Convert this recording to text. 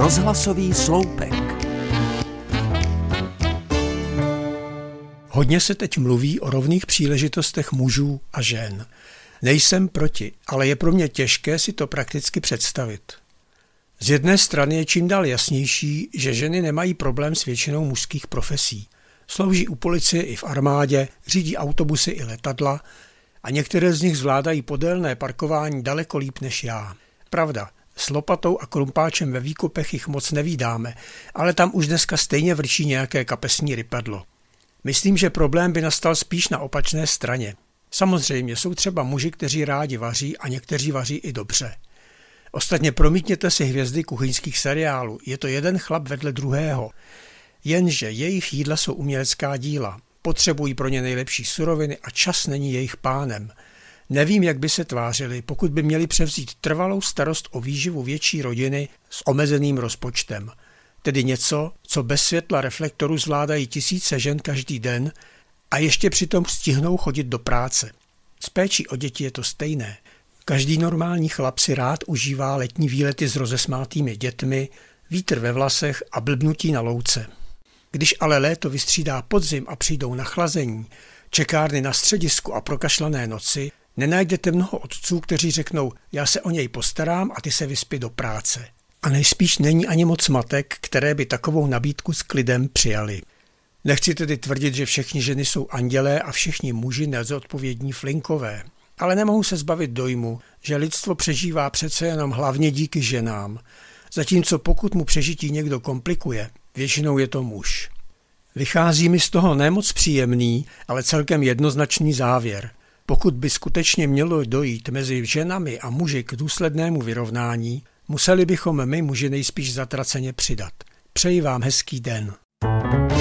Rozhlasový sloupek. Hodně se teď mluví o rovných příležitostech mužů a žen. Nejsem proti, ale je pro mě těžké si to prakticky představit. Z jedné strany je čím dál jasnější, že ženy nemají problém s většinou mužských profesí. Slouží u policie i v armádě, řídí autobusy i letadla a některé z nich zvládají podélné parkování daleko líp než já. Pravda, s lopatou a krumpáčem ve výkupech jich moc nevídáme, ale tam už dneska stejně vrčí nějaké kapesní rypadlo. Myslím, že problém by nastal spíš na opačné straně. Samozřejmě jsou třeba muži, kteří rádi vaří a někteří vaří i dobře. Ostatně promítněte si hvězdy kuchyňských seriálů, je to jeden chlap vedle druhého. Jenže jejich jídla jsou umělecká díla, potřebují pro ně nejlepší suroviny a čas není jejich pánem. Nevím, jak by se tvářili, pokud by měli převzít trvalou starost o výživu větší rodiny s omezeným rozpočtem. Tedy něco, co bez světla reflektoru zvládají tisíce žen každý den a ještě přitom stihnou chodit do práce. S péčí o děti je to stejné. Každý normální chlap si rád užívá letní výlety s rozesmátými dětmi, vítr ve vlasech a blbnutí na louce. Když ale léto vystřídá podzim a přijdou na chlazení, čekárny na středisku a prokašlané noci, nenajdete mnoho otců, kteří řeknou, já se o něj postarám a ty se vyspí do práce. A nejspíš není ani moc matek, které by takovou nabídku s klidem přijali. Nechci tedy tvrdit, že všechny ženy jsou andělé a všichni muži nezodpovědní flinkové, ale nemohu se zbavit dojmu, že lidstvo přežívá přece jenom hlavně díky ženám, zatímco pokud mu přežití někdo komplikuje, většinou je to muž. Vychází mi z toho nemoc příjemný, ale celkem jednoznačný závěr. Pokud by skutečně mělo dojít mezi ženami a muži k důslednému vyrovnání, museli bychom my muži nejspíš zatraceně přidat. Přeji vám hezký den. thank you